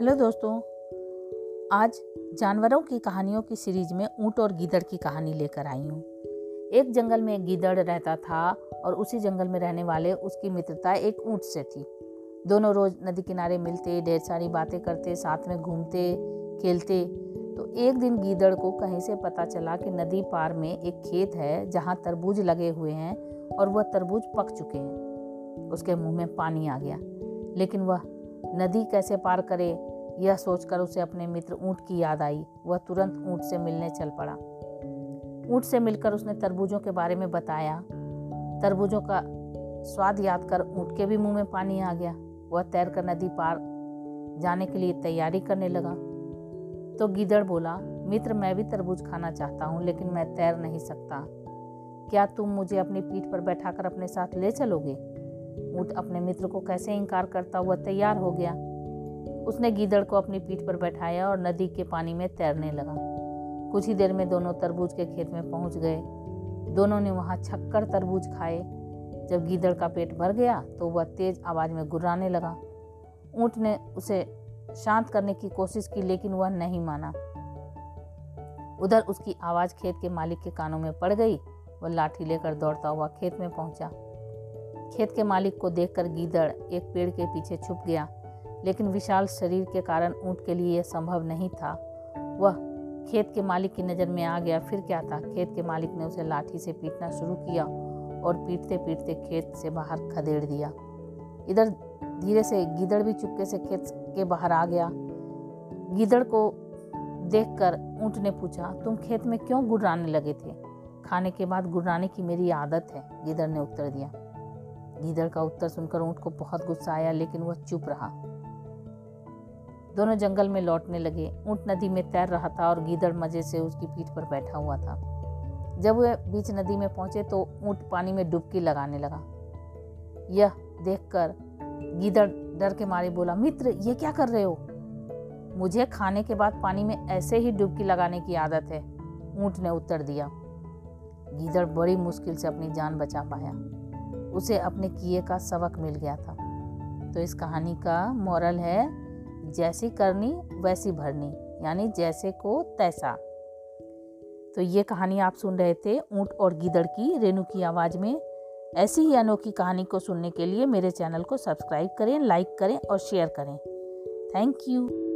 Hello दोस्तों, आज जानवरों की कहानियों की सीरीज़ में ऊँट और गीदड़ की कहानी लेकर आई हूँ। एक जंगल में एक गीदड़ रहता था और उसी जंगल में रहने वाले उसकी मित्रता एक ऊँट से थी। दोनों रोज नदी किनारे मिलते, ढेर सारी बातें करते, साथ में घूमते, खेलते। तो एक दिन गीदड़ को कहीं से पता चला कि नदी पार में एक खेत है जहाँ तरबूज लगे हुए हैं और वह तरबूज पक चुके हैं। उसके मुँह में पानी आ गया, लेकिन वह नदी कैसे पार करे यह सोचकर उसे अपने मित्र ऊँट की याद आई। वह तुरंत ऊँट से मिलने चल पड़ा। ऊँट से मिलकर उसने तरबूजों के बारे में बताया। तरबूजों का स्वाद याद कर ऊँट के भी मुँह में पानी आ गया। वह तैरकर नदी पार जाने के लिए तैयारी करने लगा। तो गीदड़ बोला, मित्र, मैं भी तरबूज खाना चाहता हूँ, लेकिन मैं तैर नहीं सकता। क्या तुम मुझे अपनी पीठ पर बैठाकर अपने साथ ले चलोगे? ऊँट अपने मित्र को कैसे इनकार करता हुआ तैयार हो गया। उसने गीदड़ को अपनी पीठ पर बैठाया और नदी के पानी में तैरने लगा। कुछ ही देर में दोनों तरबूज के खेत में पहुँच गए। दोनों ने वहाँ छक्कर तरबूज खाए। जब गीदड़ का पेट भर गया तो वह तेज आवाज़ में गुर्राने लगा। ऊँट ने उसे शांत करने की कोशिश की, लेकिन वह नहीं माना। उधर उसकी आवाज़ खेत के मालिक के कानों में पड़ गई। वह लाठी लेकर दौड़ता हुआ खेत में पहुँचा। खेत के मालिक को देखकर गीदड़ एक पेड़ के पीछे छुप गया। लेकिन विशाल शरीर के कारण ऊँट के लिए यह संभव नहीं था। वह खेत के मालिक की नज़र में आ गया। फिर क्या था? खेत के मालिक ने उसे लाठी से पीटना शुरू किया और पीटते पीटते खेत से बाहर खदेड़ दिया। इधर धीरे से गिदड़ भी चुपके से खेत के बाहर आ गया। गिदड़ को देखकर ऊँट ने पूछा, तुम खेत में क्यों गुर्राने लगे थे? खाने के बाद गुर्राने की मेरी आदत है, गिदड़ ने उत्तर दिया। गीदड़ का उत्तर सुनकर ऊँट को बहुत गुस्सा आया, लेकिन वह चुप रहा। दोनों जंगल में लौटने लगे। ऊँट नदी में तैर रहा था और गीदड़ मज़े से उसकी पीठ पर बैठा हुआ था। जब वे बीच नदी में पहुँचे तो ऊँट पानी में डुबकी लगाने लगा। यह देखकर गीदड़ डर के मारे बोला, मित्र, ये क्या कर रहे हो? मुझे खाने के बाद पानी में ऐसे ही डुबकी लगाने की आदत है। ऊँट ने उत्तर दिया। गीदड़ बड़ी मुश्किल से अपनी जान बचा पाया। उसे अपने किए का सबक मिल गया था। तो इस कहानी का मॉरल है जैसी करनी, वैसी भरनी, यानी जैसे को तैसा। तो ये कहानी आप सुन रहे थे ऊँट और गिदड़ की रेणु की आवाज़ में। ऐसी ही अनोखी कहानी को सुनने के लिए मेरे चैनल को सब्सक्राइब करें, लाइक करें और शेयर करें। Thank you.